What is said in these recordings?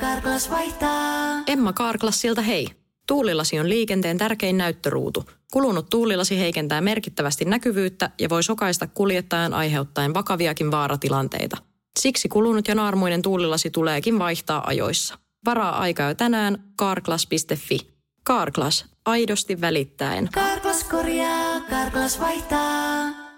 Karklas vaihtaa. Emma Karklassilta hei. Tuulilasi on liikenteen tärkein näyttöruutu. Kulunut tuulilasi heikentää merkittävästi näkyvyyttä ja voi sokaista kuljettajan aiheuttaen vakaviakin vaaratilanteita. Siksi kulunut ja naarmuinen tuulilasi tuleekin vaihtaa ajoissa. Varaa aika jo tänään karklas.fi. Karklas, aidosti välittäen. Karklas korjaa, Karklas vaihtaa.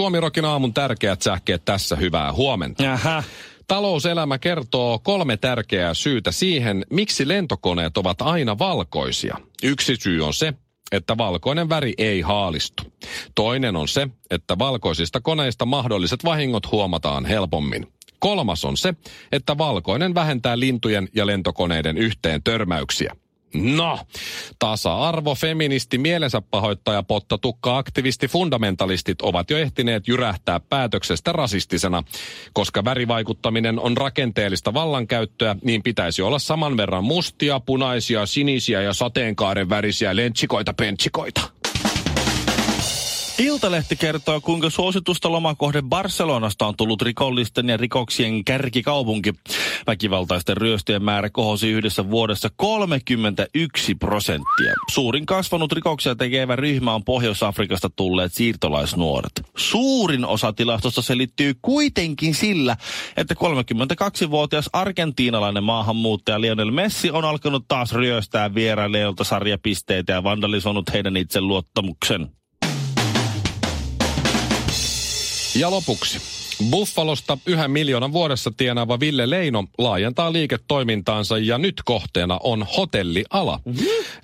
Suomirokin aamun tärkeät sähkeet tässä hyvää huomenta. Ähä. Talouselämä kertoo kolme tärkeää syytä siihen, miksi lentokoneet ovat aina valkoisia. Yksi syy on se, että valkoinen väri ei haalistu. Toinen on se, että valkoisista koneista mahdolliset vahingot huomataan helpommin. Kolmas on se, että valkoinen vähentää lintujen ja lentokoneiden yhteen törmäyksiä. No, tasa-arvo, feministi, mielensä pahoittaja, pottatukka, aktivisti, fundamentalistit ovat jo ehtineet jyrähtää päätöksestä rasistisena. Koska värivaikuttaminen on rakenteellista vallankäyttöä, niin pitäisi olla saman verran mustia, punaisia, sinisiä ja sateenkaaren värisiä lentsikoita pentsikoita. Iltalehti kertoo, kuinka suositusta lomakohde Barcelonasta on tullut rikollisten ja rikoksien kärkikaupunki. Väkivaltaisten ryöstöjen määrä kohosi yhdessä vuodessa 31 prosenttia. Suurin kasvanut rikoksia tekevä ryhmä on Pohjois-Afrikasta tulleet siirtolaisnuoret. Suurin osa tilastosta selittyy kuitenkin sillä, että 32-vuotias argentiinalainen maahanmuuttaja Lionel Messi on alkanut taas ryöstää vierailijoilta sarjapisteitä ja vandalisoinut heidän itseluottamuksen. Ja lopuksi. Buffalosta yhden miljoonan vuodessa tienaava Ville Leino laajentaa liiketoimintaansa ja nyt kohteena on hotelliala.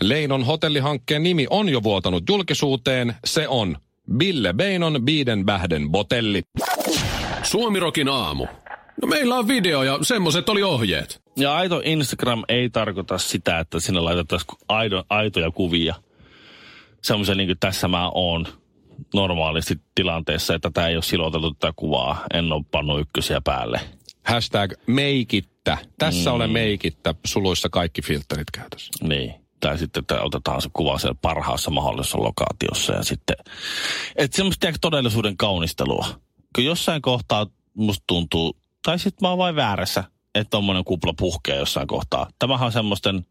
Leinon hotellihankkeen nimi on jo vuotanut julkisuuteen. Se on Bille Beinon Bidenbähden Botelli. Suomirokin aamu. No meillä on video ja semmoset oli ohjeet. Ja aito Instagram ei tarkoita sitä, että sinne laitettaisiin aito, aitoja kuvia. Semmoisia niin kuin tässä mä oon normaalisti tilanteessa, että tämä ei ole siloteltu tätä kuvaa. En ole pannut ykkösiä päälle. Hashtag meikittä. Tässä mm. olen meikittä. Suluissa kaikki filterit käytössä. Niin. Tai sitten, että otetaan se kuva siellä parhaassa mahdollisessa lokaatiossa ja sitten... Että semmoista todellisuuden kaunistelua. Kun jossain kohtaa musta tuntuu, tai sitten mä oon vain väärässä, että tommonen kupla puhkee jossain kohtaa. Tämähän on semmoisten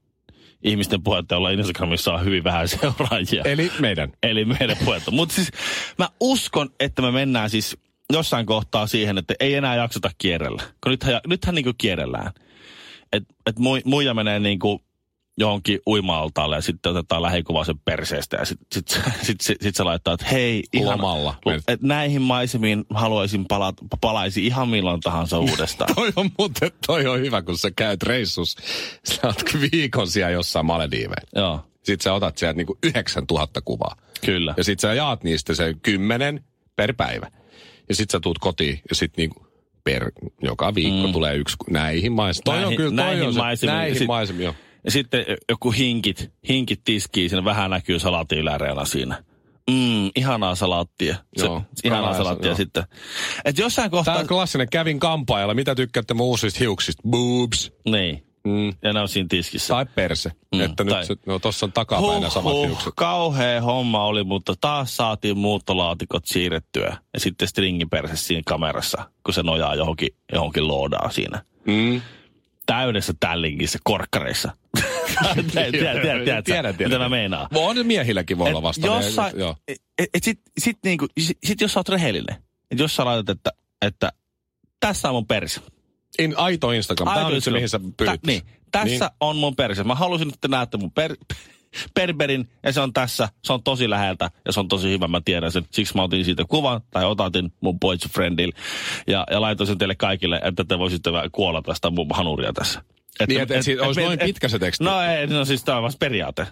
ihmisten puhetta, jolla Instagramissa on hyvin vähän seuraajia. Eli meidän. Eli meidän puhetta. Mutta siis mä uskon, että me mennään siis jossain kohtaa siihen, että ei enää jaksota kierrellä. Kun nythän, nythän niinku kierrellään. Että et muija menee niinku johonkin uima-altaalle ja sitten otetaan lähikuva sen perseestä ja sitten sit, sit, sit, sit se laittaa, että hei, ihan, Lomalla. et näihin maisemiin haluaisin palata, palaisi ihan milloin tahansa uudestaan. toi on muuten, toi on hyvä, kun sä käyt reissus, sä oot viikon siellä jossain Malediiveillä. Joo, Sitten sä otat sieltä niinku 9000 kuvaa. kyllä. Ja sit sä jaat niistä se kymmenen per päivä. Ja sit sä tuut kotiin ja sit niinku per, joka viikko mm. tulee yksi näihin maisemiin. Toi on kyllä, toi näihin on se, maisemiin. Näihin Sit- maisemiin, joo. Ja sitten joku hinkit, hinkit tiskii, siinä vähän näkyy salaatti yläreuna siinä. Mm, ihanaa salaattia. Se, Joo, ihanaa salaattia joo. sitten. Et jossain kohtaa... on klassinen, kävin kampaajalla. Mitä tykkäätte mun uusista hiuksista? Boobs. Niin. Mm. Ja ne on siinä tiskissä. Tai perse. Mm, että tai- nyt se, no tossa on takapäin ne samat hiukset. kauhea homma oli, mutta taas saatiin muuttolaatikot siirrettyä. Ja sitten stringin perse siinä kamerassa, kun se nojaa johonkin, johonkin loodaan siinä. Mm. Täydessä tällinkissä, korkkareissa. Tiedän, tiedän. mitä mä meinaan. On miehilläkin voi olla vasta. Jossain, Joo. et, et sit, sit, niinku, sit, sit jos sä oot rehellinen, että jos sä laitat, että, että tässä on mun perse. In, aito Instagram. Tämä on nyt se, mihin sä pyrit. Tä, niin, tässä niin. on mun perse. Mä halusin, että näette mun per, perberin ja se on tässä. Se on tosi läheltä ja se on tosi hyvä. Mä tiedän sen. Siksi mä otin siitä kuvan tai otatin mun boyfriendille ja, ja laitoin sen teille kaikille, että te voisitte kuolla tästä mun hanuria tässä. Että, Niin, että et, olisi noin pitkä se teksti. No ei, no siis tämä on vasta periaate.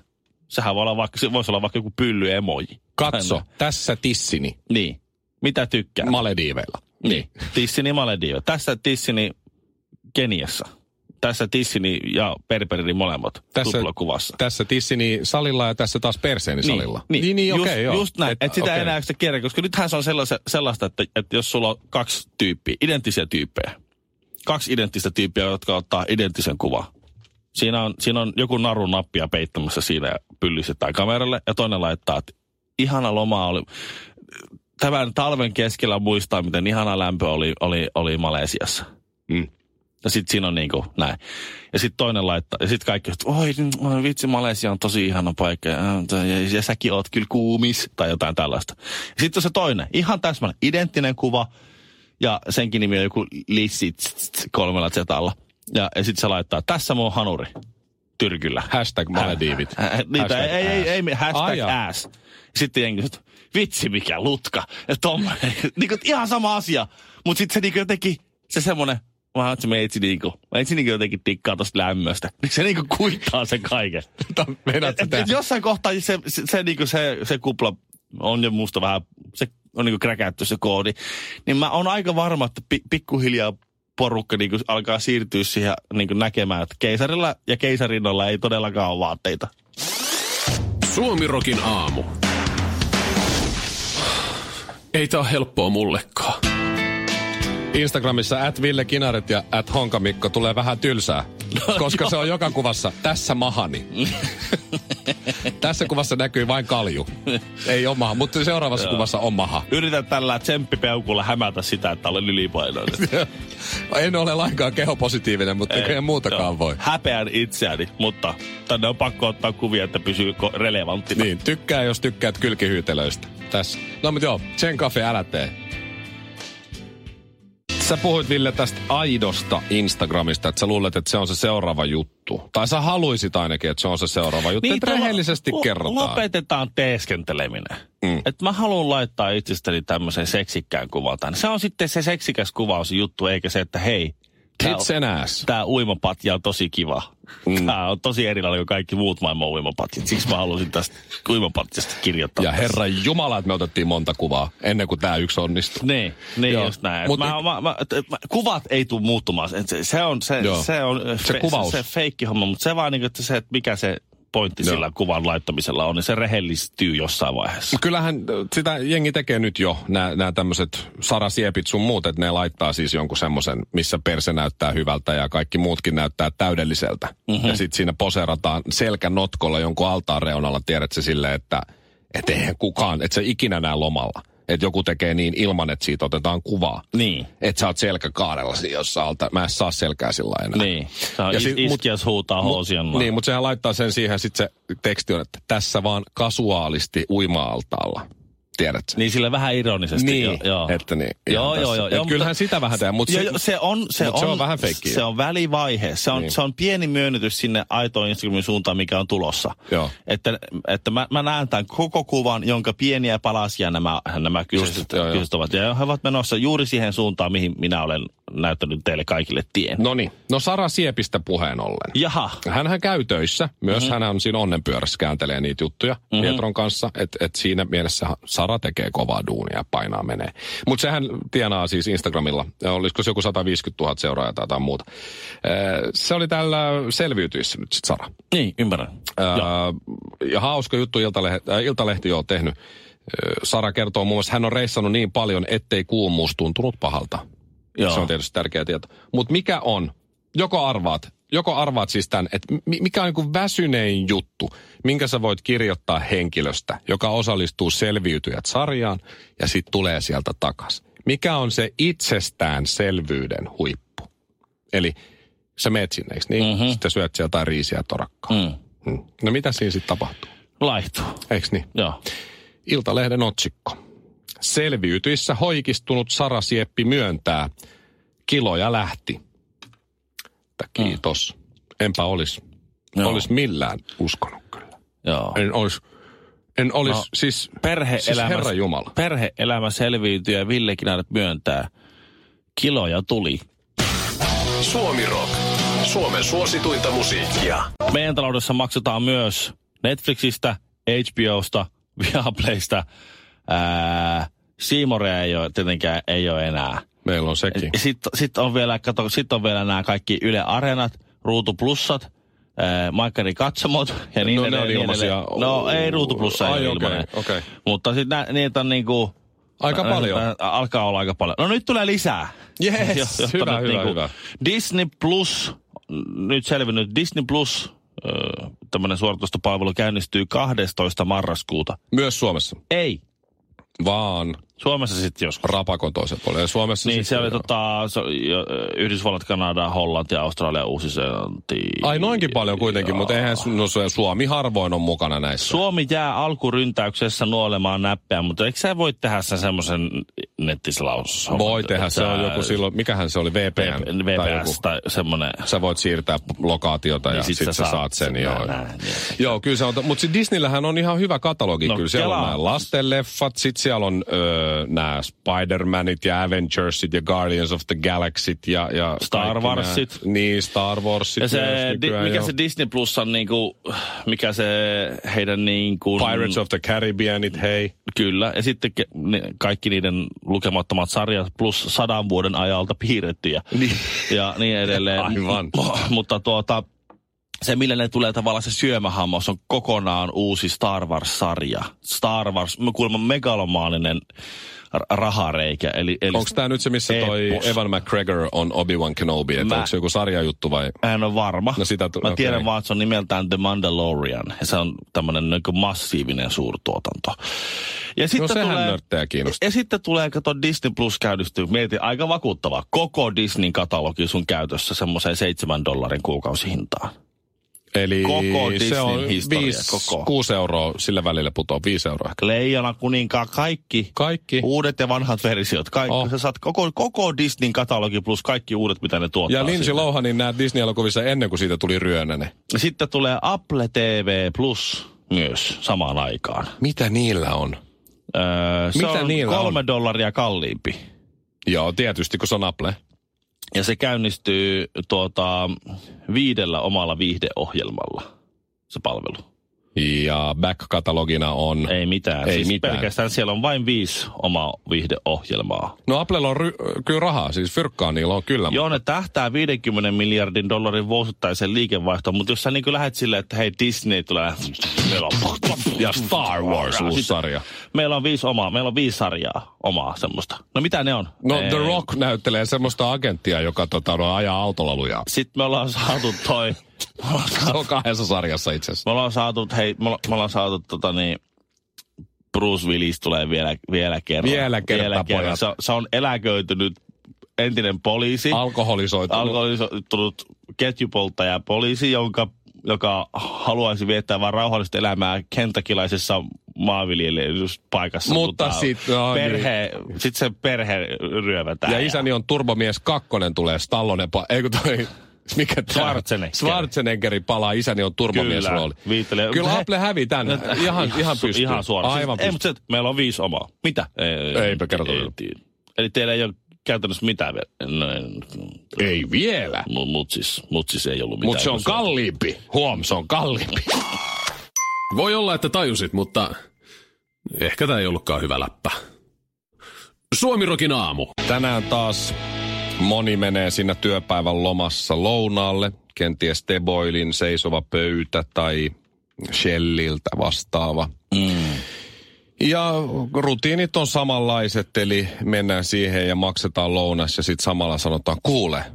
Sehän voi olla vaikka, se voisi olla vaikka joku pylly emoji. Katso, tässä tissini Niin. Mitä tykkää? Malediiveilla. Niin. Tissini Maledio. Tässä Tissini Keniassa. Tässä Tissini ja Perperini molemmat Tässä- tuplakuvassa. Tässä tissini salilla ja tässä taas perseeni salilla. Niin, niin, niin just, okei, joo. just näin. Et- Että sitä okei. ei enää sitä kierrä, koska nythän se on sellaista, sellaista että, että jos sulla on kaksi tyyppiä, identtisiä tyyppejä, kaksi identtistä tyyppiä, jotka ottaa identtisen kuvan. Siinä on, siinä on joku narun nappia peittämässä siinä ja pyllistetään kameralle, ja toinen laittaa, että ihana loma oli, tämän talven keskellä muistaa, miten ihana lämpö oli, oli, oli Malesiassa. Mm. Ja sit siinä on niinku näin. Ja sitten toinen laittaa, ja sitten kaikki, että oi oi vitsi, Malesia on tosi ihana paikka, ja, ja, ja säkin oot kyllä kuumis, tai jotain tällaista. Ja sitten on se toinen, ihan täsmälleen, identtinen kuva, ja senkin nimi on joku Lissi kolmella zetalla. Ja, ja sitten se laittaa, tässä mun hanuri, tyrkyllä. Hashtag Malediivit. Äh, äh, niitä, Hashtag ei, ei, ei, ei, hashtag Ai jaa. ass. Sitten jengi vitsi mikä lutka. Ja tommonen, niinku, ihan sama asia. Mutta sitten se niinku jotenkin, se semmonen, mä että se meitsi niinku, meitsi niinku jotenkin tikkaa tosta lämmöstä. Niin se niinku kuittaa sen kaiken. Meinaat Et, et, et jossain kohtaa se, se, se, niinku se, se kupla on jo musta vähän, se on niinku kräkätty se koodi. Niin mä oon aika varma, että pi, pikkuhiljaa porukka niinku alkaa siirtyä siihen niinku näkemään, että keisarilla ja keisarinnalla ei todellakaan ole vaatteita. Suomirokin aamu. Ei tää ole helppoa mullekaan. Instagramissa at Ville Kinaret ja at Honka Mikko tulee vähän tylsää. koska se on joka kuvassa, tässä mahani. tässä kuvassa näkyy vain kalju. Ei ole maha, mutta seuraavassa kuvassa on maha. Yritän tällä tsemppipeukulla hämätä sitä, että olen ylipainoinen. en ole lainkaan kehopositiivinen, mutta ei muutakaan joo. voi. Häpeän itseäni, mutta tänne on pakko ottaa kuvia, että pysyy relevanttina. Niin, tykkää jos tykkäät kylkihyytelöistä. Tässä. No mutta joo, sen kafe älä tee. Sä puhuit Ville tästä aidosta Instagramista, että sä luulet, että se on se seuraava juttu. Tai sä haluisit ainakin, että se on se seuraava juttu. Niin, että rehellisesti lo- kerrotaan. Lopetetaan teeskenteleminen. Mm. Mm. Et mä haluan laittaa itsestäni tämmöisen seksikkään kuvan tänne. Se on sitten se seksikäs kuvaus juttu, eikä se, että hei, Tits and ass. tää uimapatja on tosi kiva. Mm. Tää on tosi erilainen kuin kaikki muut maailman uimapatjat. Siksi mä halusin tästä uimapatjasta kirjoittaa. Ja herra Jumala, että me otettiin monta kuvaa ennen kuin tämä yksi onnistui. Niin, niin Joo. just näin. Mut mä, mä, mä, mä, kuvat ei tule muuttumaan. Se, se, on se, Joo. se, on, Se kuvaus. se, se feikki homma, mutta se vaan niin, että se, että mikä se pointti Joo. sillä kuvan laittamisella on, niin se rehellistyy jossain vaiheessa. Kyllähän äh, sitä jengi tekee nyt jo, nämä tämmöiset sarasiepit sun muut, että ne laittaa siis jonkun semmoisen, missä perse näyttää hyvältä ja kaikki muutkin näyttää täydelliseltä. Mhm. Mm-hmm. Ja sitten siinä poserataan selkänotkolla jonkun altaan reunalla, tiedät se silleen, että et eihän kukaan, että se ikinä näe lomalla. Että joku tekee niin ilman, että siitä otetaan kuvaa. Niin. Että sä oot selkäkaarella siinä jossain alta. Mä en saa selkää sillä enää. Niin. Ja ja sit- is, mut- huutaa Mu- hoosien Niin, mutta sehän laittaa sen siihen, sitten se teksti on, että tässä vaan kasuaalisti uima-altaalla. Tiedätkö? Niin sille vähän ironisesti. Niin, jo, joo. että niin. Joo, joo, joo. Joo, kyllähän mutta- sitä vähän tehdään, mutta se, se on, se, mut on, se on vähän feikkiä. Se on välivaihe. Se on, Niin. se on pieni myönnytys sinne aitoon Instagramin suuntaan, mikä on tulossa. Joo. Että, että mä, mä näen tämän koko kuvan, jonka pieniä palasia nämä, nämä joo. kyseiset ovat. Ja he ovat menossa juuri siihen suuntaan, mihin minä olen näyttänyt teille kaikille tien. No niin, no Sara Siepistä puheen ollen. Jaha. Hänhän käy töissä. Myös mm-hmm. hän on siinä onnenpyörässä kääntelee niitä juttuja mm-hmm. Pietron kanssa. Että et siinä mielessä Sara tekee kovaa duunia ja painaa menee. Mutta sehän tienaa siis Instagramilla. Olisiko se joku 150 000 seuraajaa tai jotain muuta. Ee, Se oli tällä selviytyissä nyt sit Sara. Niin, ymmärrän. Ää, Joo. ja hauska juttu Iltalehti, äh, Iltalehti on tehnyt. Ö, Sara kertoo muun muassa, hän on reissannut niin paljon, ettei kuumuus tuntunut pahalta. Joo. Se on tietysti tärkeä tieto. Mutta mikä on, joko arvaat, joko arvaat siis tämän, että mi- mikä on niin väsynein juttu, minkä sä voit kirjoittaa henkilöstä, joka osallistuu selviytyjät sarjaan ja sitten tulee sieltä takas. Mikä on se itsestäänselvyyden huippu? Eli sä meet sinne, eikö niin? Mm-hmm. Sitten syöt sieltä jotain riisiä ja torakkaa. Mm. Hmm. No mitä siinä sitten tapahtuu? Laihtuu. Eiks niin? Joo. Iltalehden otsikko. Selviytyissä hoikistunut Sara Sieppi myöntää. Kiloja lähti. Että kiitos. Enpä olisi olis millään uskonut kyllä. Joo. En olisi, en olisi, no, siis, Perhe-elämä, siis Herra Jumala. perhe-elämä selviytyy ja Ville Kinaret myöntää. Kiloja tuli. Suomi Rock. Suomen suosituinta musiikkia. Meidän taloudessa maksetaan myös Netflixistä, HBOsta, Viaplaysta. Siimorea ei ole, tietenkään ei ole enää. Meillä on sekin. Sitten sit on vielä, kato, sit on vielä nämä kaikki Yle Areenat, Ruutu Plussat, ää, Maikkari Katsomot ja niin No, ne edelleen, on niin ilmaisia. edelleen. No ei Ruutu Plussa ei Ai, ole ilmainen. okei. Mutta sitten niitä on niinku... Aika paljon. Ää, Alkaa olla aika paljon. No nyt tulee lisää. Yes, Jo- hyvä, hyvä, hyvä. Disney Plus, nyt selvinnyt, Disney Plus, äh, tämmöinen suoratustopalvelu käynnistyy 12. marraskuuta. Myös Suomessa. Ei, Vaan Suomessa sitten joskus. Puolella. Ja Suomessa Niin, se oli tota, jo, Yhdysvallat, Kanada, Hollanti, Australia, Uusi-Seelanti. Ai noinkin paljon kuitenkin, mutta eihän no, Suomi harvoin on mukana näissä. Suomi jää alkuryntäyksessä nuolemaan näppeä, mutta eikö sä voi tehdä sen semmoisen nettislaus? Voi tehdä, se on joku silloin, mikähän se oli, VPN, tai joku. VPS tai semmoinen. Sä voit siirtää lokaatiota ja Niin sit sitten sä sä saat sen. sen, Joo, näin, niin. joo kyllä se on, mutta Disneyllähän on ihan hyvä katalogi. No, kyllä siellä on lastenleffat, sitten siellä on öö, nämä Spider-Manit ja Avengersit ja Guardians of the Galaxyt ja, ja Star Warsit. Nää, niin, Star Warsit Ja se, di, mikä joo. se Disney Plus on niinku, mikä se heidän niinku... Pirates of the Caribbeanit, hei. Kyllä, ja sitten ke, ne, kaikki niiden lukemattomat sarjat plus sadan vuoden ajalta piirrettyjä Niin. ja niin edelleen. Aivan. Mutta tuota, se millä ne tulee tavallaan se syömähammas on kokonaan uusi Star Wars-sarja. Star Wars, kuulemma megalomaaninen rahareikä. Eli, eli Onko tämä nyt se, missä toi Epos. Evan McGregor on Obi-Wan Kenobi? Että onko se joku sarjajuttu vai? Mä en ole varma. No sitä Mä tiedän okei. vaan, että se on nimeltään The Mandalorian. Ja se on tämmöinen niin massiivinen suurtuotanto. Ja No sitten sehän tulee, nörttejä kiinnostaa. ja sitten tulee, kato Disney Plus käynnistyy. Mietin, aika vakuuttava. Koko Disneyn katalogi sun käytössä semmoiseen seitsemän dollarin kuukausihintaan. Eli Koko se on historia, 5, koko. 6 euroa sille välille putoaa, 5 euroa ehkä. Leijona kuninkaan, kaikki. Kaikki. Uudet ja vanhat versiot. Kaikki. Oh. Sä saat koko, koko Disneyn katalogi plus kaikki uudet, mitä ne tuottaa. Ja Lindsay. Lohanin nämä Disney-elokuvissa ennen kuin siitä tuli Ryönänen. Sitten tulee Apple TV Plus myös samaan aikaan. Mitä niillä on? Öö, se Mitä on niillä kolme on? dollaria kalliimpi. Joo, tietysti kun se on Apple. Ja se käynnistyy tuota, viidellä omalla viihdeohjelmalla, se palvelu. Ja back-katalogina on... Ei mitään. Ei siis mitään. Pelkästään siellä on vain viisi omaa viihdeohjelmaa. No Applella on ry- kyllä rahaa, siis fyrkkaa niillä on kyllä. Joo, ne tähtää 50 miljardin dollarin vuosittaisen liikevaihtoon, mutta jos sä niin lähdet silleen, että hei Disney tulee, meillä on, Ja Star Wars uusi Sitten sarja. Meillä on viisi omaa, meillä on viisi sarjaa omaa semmoista. No mitä ne on? No Ei. The Rock näyttelee semmoista agenttia, joka tota, no, ajaa autolla lujaa. Sitten me ollaan saatu toi, Se on kahdessa sarjassa itse asiassa. me ollaan saatu hei, me ollaan, me ollaan saatu tota niin, Bruce Willis tulee vielä, vielä kerran. Vielä kerta, pojat. Se, on- se on eläköitynyt entinen poliisi. Alkoholisoitunut. alkoholisoitunut ketjupolttaja poliisi, jonka, joka haluaisi viettää vain rauhallista elämää kentakilaisessa maanviljelyspaikassa. Mutta sit, no perhe, sit se perhe ryövätään. ja isäni on Turbomies kakkonen tulee Stallone, pa- ei kun toi, mikä? Schwarzenegger. Schwarzeneggeri palaa, isäni on Turbomies Kyllä, rooli. viittelee. Kyllä Apple hävi tän, ihan, ihan pystyy. Ihan suoraan. Aivan siis, ei, pystyy. mutta se, meillä on viisi omaa. Mitä? Ei, Eipä kerrota vielä. tiedä. Eli teillä ei ole käytännössä mitään vielä. No, Ei vielä. Mut, mut, siis, mut siis ei ollut mitään. Mutta se on kalliimpi. Huom, se on kalliimpi. Voi olla, että tajusit, mutta ehkä tämä ei ollutkaan hyvä läppä. Suomirokin aamu. Tänään taas moni menee siinä työpäivän lomassa lounaalle. Kenties Teboilin seisova pöytä tai Shelliltä vastaava. Mm. Ja rutiinit on samanlaiset, eli mennään siihen ja maksetaan lounas ja sitten samalla sanotaan, kuule,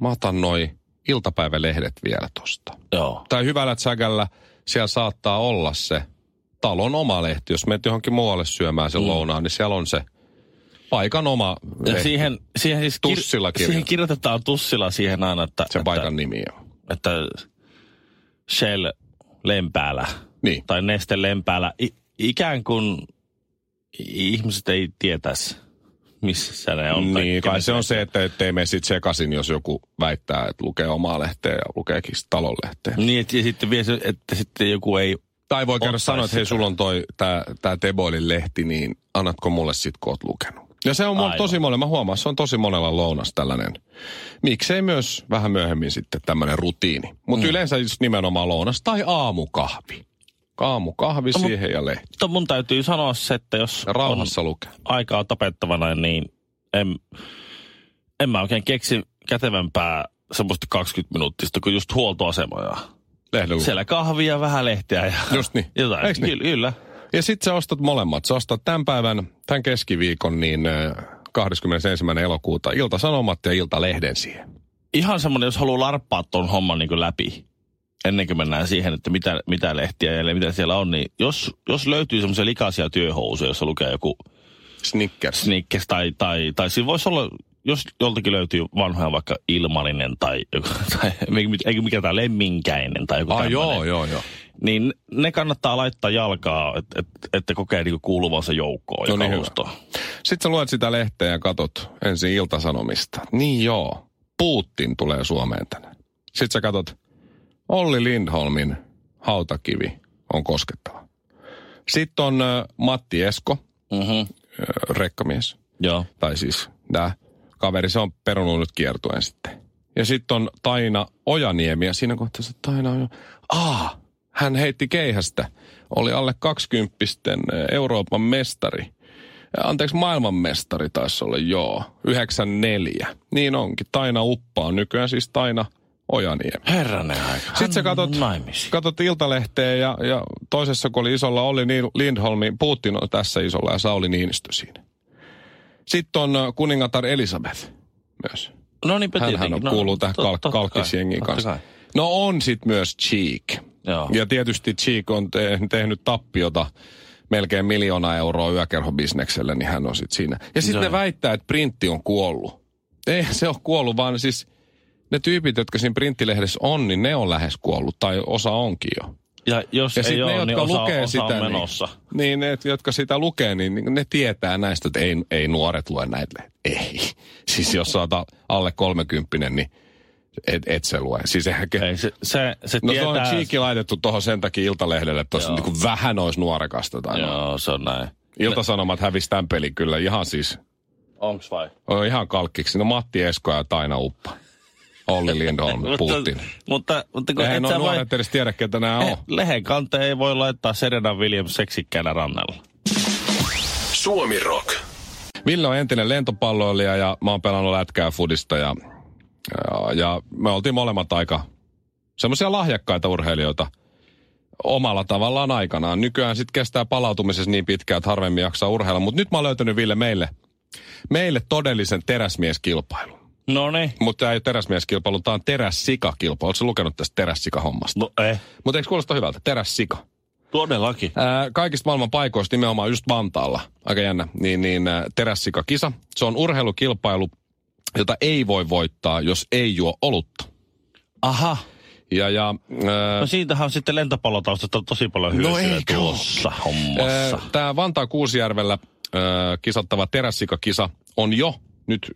mä otan noi iltapäivälehdet vielä tosta. Joo. Tai hyvällä sägällä siellä saattaa olla se talon oma lehti. Jos menet johonkin muualle syömään sen mm. lounaan, niin siellä on se paikan oma Ja lehti. siihen, siihen, siis Tussilla siihen kirjoitetaan. tussilla siihen aina, että, se että, paikan nimi on. että Shell Lempäällä Niin. tai Neste Lempäällä. I, ikään kuin ihmiset ei tietäisi, missä ne on. Niin, kai se on se, että ettei mene sitten sekaisin, jos joku väittää, että lukee omaa lehteä ja lukeekin talon lehteä. Niin, että, ja sitten vielä se, että sitten joku ei... Tai voi käydä sanoa, että hei, sulla on toi, tää, tää Teboilin lehti, niin annatko mulle sit, kun oot lukenut. Ja se on mulla tosi monella, mä huomaan, se on tosi monella lounas tällainen. Miksei myös vähän myöhemmin sitten tämmöinen rutiini. Mutta mm. yleensä just nimenomaan lounas tai aamukahvi. Aamukahvi No, siihen ja lehti. Mutta mun täytyy sanoa se, että jos rauhassa lukee. on aikaa tapettavana, niin en, en mä oikein keksi kätevämpää semmoista 20 minuuttista kuin just huoltoasemoja. Lehden lukee. Siellä kahvia, vähän lehteä ja Just niin. jotain. Eiks niin? Kyllä, kyllä. Ja sitten sä ostat molemmat. Sä ostat tämän päivän, tämän keskiviikon, niin äh, 21. elokuuta Ilta-Sanomat ja Ilta-Lehden siihen. Ihan semmoinen, jos haluaa larppaa ton homman niin kuin läpi, ennen kuin mennään siihen, että mitä, mitä lehtiä ja mitä siellä on, niin jos, jos löytyy semmoisia likaisia työhousuja, jossa lukee joku Snickers. Snickers tai, tai, tai siinä voisi olla, jos joltakin löytyy vanhoja vaikka ilmalinen tai, joku, tai eikä mikä tämä lemminkäinen tai joku Ah, joo, joo, joo. niin ne kannattaa laittaa jalkaa, että et, että kokee niinku kuuluvansa joukkoon No ja niin, kalustoon. Sitten sä luet sitä lehteä ja katot ensin iltasanomista. Niin joo, Putin tulee Suomeen tänään. Sitten sä katot, Olli Lindholmin hautakivi on koskettava. Sitten on Matti Esko, Mm-hmm. rekkamies. Joo. Tai siis tämä kaveri, se on perunut nyt kiertuen sitten. Ja sitten on Taina Ojaniemi ja siinä kohtaa se Taina on jo, aa, hän heitti keihästä. Oli alle 20 Euroopan mestari. Anteeksi, maailmanmestari taisi olla, joo. 94. Niin onkin. Taina Uppa on nykyään siis Taina Ojaniemi. Herranen aika. Sitten sä katot, katot Iltalehteä ja, ja toisessa kun oli isolla oli Lindholmi, Putin on tässä isolla ja Sauli Niinistö siinä. Sitten on ö, kuningatar Elisabeth myös. No niinpä Hänhän tietenkin. on, no, kuuluu tähän tot- kalk- kai, kanssa. kai. No on sitten myös Cheek. Joo. Ja tietysti Cheek on te- tehnyt tappiota melkein miljoona euroa yökerhobisnekselle, niin hän on sitten siinä. Ja sitten ne väittää, että printti on kuollut. Ei se ole kuollut, vaan siis ne tyypit, jotka siinä printtilehdessä on, niin ne on lähes kuollut, tai osa onkin jo. Ja jos Ja ei ole, ne, niin jotka osa, lukee osa sitä, on menossa. niin, niin ne, jotka sitä lukee, niin niin ne tietää näistä, että ei, ei nuoret lue näitä. Ei. Siis jos sä oot a- alle kolmekymppinen, niin et, et se lue. Siis eihän, Ei, se, se, se no se tietää... on cheeky laitettu tuohon sen takia Iltalehdelle, että tuossa niin vähän olisi nuorekasta. Tai no. Joo, se on näin. Iltasanomat hävisi tämän pelin kyllä ihan siis, Onks vai? on ihan kalkkiksi. No Matti Esko ja Taina Uppa. Olli Lindholm, Putin. Mutta, mutta, mutta kun Eihän et sä voi... nuoret edes tiedä, ketä nämä on. Lehen kanteen ei voi laittaa Serena Williams seksikkäänä rannalla. Suomi Rock. Ville on entinen lentopalloilija ja mä oon pelannut lätkää fudista ja, ja, ja me oltiin molemmat aika semmoisia lahjakkaita urheilijoita omalla tavallaan aikanaan. Nykyään sitten kestää palautumisessa niin pitkään, että harvemmin jaksaa urheilla. Mutta nyt mä oon löytänyt Ville meille, meille todellisen teräsmieskilpailun. No niin. Mutta tämä ei ole teräsmieskilpailu, tämä on terässikakilpailu. Oletko lukenut tästä terässikahommasta? No eh, Mutta eikö kuulosta hyvältä? Terässika. todellakin. Ää, kaikista maailman paikoista, nimenomaan just Vantaalla, aika jännä, niin, niin ää, terässikakisa. Se on urheilukilpailu, jota ei voi voittaa, jos ei juo olutta. Aha. Ja, ja No siitähän on sitten lentopallotaustasta tosi paljon hyötyä No tuossa hommassa. Tämä Vantaan Kuusijärvellä ää, kisattava terässikakisa on jo, nyt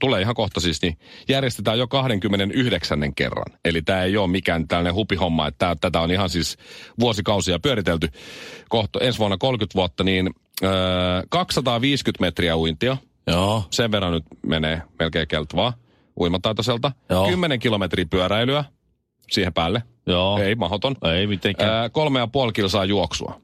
tulee ihan kohta siis, niin järjestetään jo 29. kerran. Eli tämä ei ole mikään tällainen hupihomma, että tää, tätä on ihan siis vuosikausia pyöritelty. Kohta ensi vuonna 30 vuotta, niin ää, 250 metriä uintia. Joo. Sen verran nyt menee melkein keltvaa uimataitoiselta. Joo. 10 kilometriä pyöräilyä siihen päälle. Joo. Ei mahoton. Ei mitenkään. Ää, kolme ja puoli kilsaa juoksua.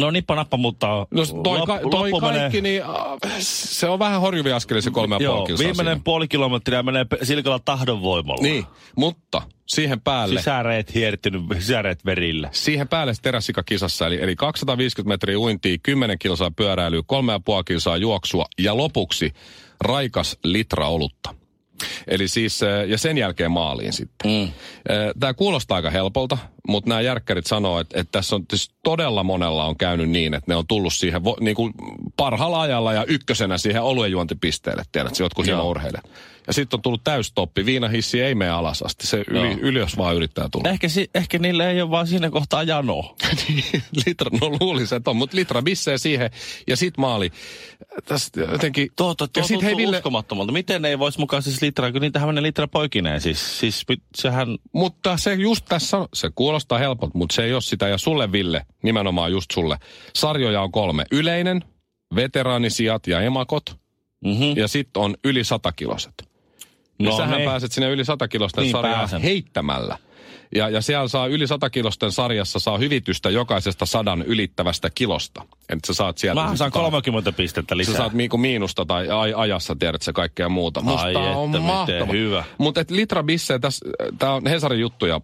No nippa nappa, mutta No toi, lop- ka, toi kaikki, menee- niin äh, se on vähän horjuvia askelia se kolme ja puoli Joo, kilsaa viimeinen siinä. puoli kilometriä menee silkalla tahdon voimalla. Niin, mutta siihen päälle, Sisäreet hiertynyt, sisäreet verillä. siihen päälle se terässikakisassa, eli, eli 250 metriä uintia, 10 kilsaa pyöräilyä, kolme ja puoli kilsaa juoksua ja lopuksi raikas litra olutta. Eli siis, äh, ja sen jälkeen maaliin sitten. Mm. Tämä kuulostaa aika helpolta, mutta nämä järkkärit sanoo, että, että tässä on siis todella monella on käynyt niin, että ne on tullut siihen vo, niin kuin parhaalla ajalla ja ykkösenä siihen oluenjuontipisteelle, tiedät, jotkut hieman urheilijat. Ja sitten on tullut täystoppi, viinahissi ei mene alas asti, se yli, Joo. ylös vaan yrittää tulla. Ehkä, si- ehkä niillä ei ole vaan siinä kohtaa janoa. litra, no luulisin, että on, mutta litra bissee siihen ja sit maali. Tästä jotenkin... Tuo, tuo, tuo ja sit hei Ville, uskomattomalta. Miten ne ei voisi mukaan siis litraa, kun niitähän menee litra poikineen. Siis, siis sehän, Mutta se just tässä, se kuulostaa helpolta, mutta se ei ole sitä. Ja sulle Ville, nimenomaan just sulle. Sarjoja on kolme. Yleinen, veteraanisijat ja emakot. mm-hmm. Ja sitten on yli satakiloset. Niin No sähän ne. pääset sinne yli satakilosten Niin sarjaan pääsen. heittämällä. Ja, ja siellä saa yli satakilosten sarjassa saa hyvitystä jokaisesta sadan ylittävästä kilosta. Että sä saat sieltä... Mä saan tota- 30 pistettä lisää. Sä saat niinku miinusta tai aj- ajassa, tiedät sä kaikkea muuta. Musta Ai on että, mahtava. hyvä. Mutta Litra Bisse, tää on Hesarin juttuja.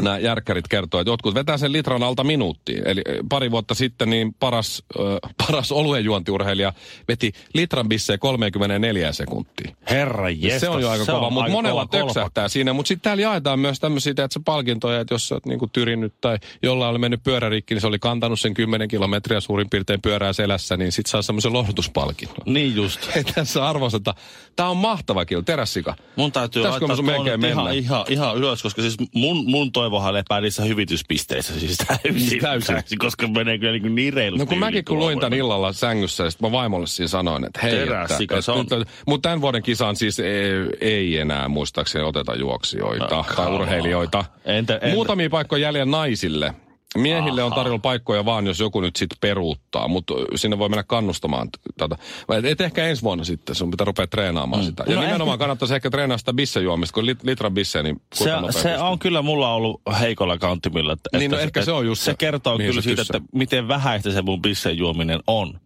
Nämä järkkärit kertoo, että jotkut vetää sen litran alta minuuttiin. Eli eh, pari vuotta sitten niin paras, äh, paras oluen juontiurheilija veti litran bisseen 34 sekuntia. Herra jestas, se on jo aika kova, mutta monella kova töksähtää siinä. Mutta sitten täällä jaetaan myös tämmöisiä että se palkintoja, että jos sä oot niinku tyrinnyt tai jollain oli mennyt pyörärikki, niin se oli kantanut sen 10 kilometriä suurin piirtein pyörää selässä, niin sit saa semmoisen lohdutuspalkinnon. Niin just. Tässä arvosteta. Tää on mahtava kyllä, terässika. Mun täytyy Pitäisikö laittaa sun ihan, ihan, ihan, ylös, koska siis mun, mun toivohan lepää niissä hyvityspisteissä siis täysin. Täysin. täysin koska menee kyllä niin, niin reilusti No kun mäkin kun luin tämän illalla sängyssä, ja sit mä vaimolle siinä sanoin, että hei, Terässika, että, se on- että, mutta tämän vuoden kisaan siis ei, ei enää muistaakseni oteta juoksijoita No, tai urheilijoita. Entä- entä- Muutamia paikkoja jäljellä naisille. Miehille on tarjolla paikkoja vaan, jos joku nyt sitten peruuttaa, mutta sinne voi mennä kannustamaan tätä. Et ehkä ensi vuonna sitten, sun pitää rupea treenaamaan mm. sitä. Ja No nimenomaan ehkä- kannattaisi ehkä treenaa sitä bissejuomista, kun lit, litran bisse, niin Se, se on kyllä mulla ollut heikolla kantimilla. Että, Niin, no että ehkä se on just se. se, kertoo kyllä se siitä, että miten vähäistä se mun bisseen juominen on.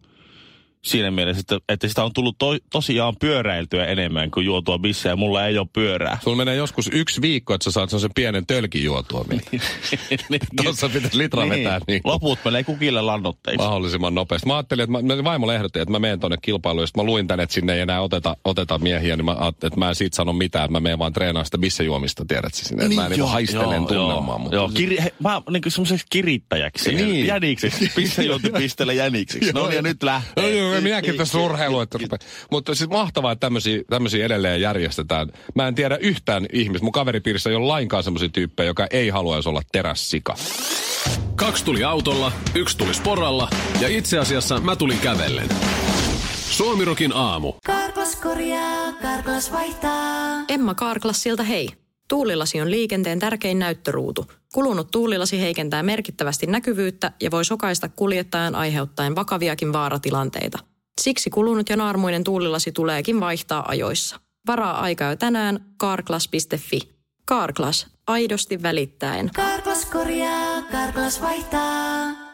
Siinä mielessä, että, että sitä on tullut to, tosiaan pyöräiltyä enemmän kuin juotua bissejä. Mulla ei ole pyörää. Sulla menee joskus yksi viikko, että sä saat sen pienen tölkin juotua. vielä. Tuossa pitäisi litra vetää niin Loput menee kukille lannotteiksi. mahdollisimman nopeasti. Mä ajattelin, että mä, vaimolle ehdotin, että mä menen tonne kilpailuun, ja mä luin tänne, että sinne ei enää oteta, oteta miehiä, niin mä ajattelin, että mä en siitä sano mitään, että mä menen vaan treenaamaan sitä bissejuomista, tiedät sä sinne. Että mä niin haistelen tunnelmaa. Joo, mutta joo. Kiri, he, mä niin kuin semmoiseksi kirittäjäksi. Niin. Niin. Jänikseksi. Pissejuontipistele jänikseksi. No niin, ja nyt lähtee. No joo, minäkin tässä urheilu, että rupe- Mutta siis mahtavaa, että tämmöisiä, tämmöisiä edelleen järjestetään. Mä en tiedä yhtään ihmistä. Mun kaveripiirissä ei ole lainkaan semmoisia tyyppejä, joka ei haluaisi olla terässika. Kaksi tuli autolla, yksi tuli sporalla ja itse asiassa mä tulin kävellen. Suomirokin aamu. Karklas korjaa, Karklas vaihtaa. Emma Karklassilta hei. Tuulilasi on liikenteen tärkein näyttöruutu. Kulunut tuulilasi heikentää merkittävästi näkyvyyttä ja voi sokaista kuljettajan aiheuttaen vakaviakin vaaratilanteita. Siksi kulunut ja naarmuinen tuulilasi tuleekin vaihtaa ajoissa. Varaa aikaa tänään carglass.fi. Carglass, aidosti välittäen. Karklas korjaa, Karklas vaihtaa.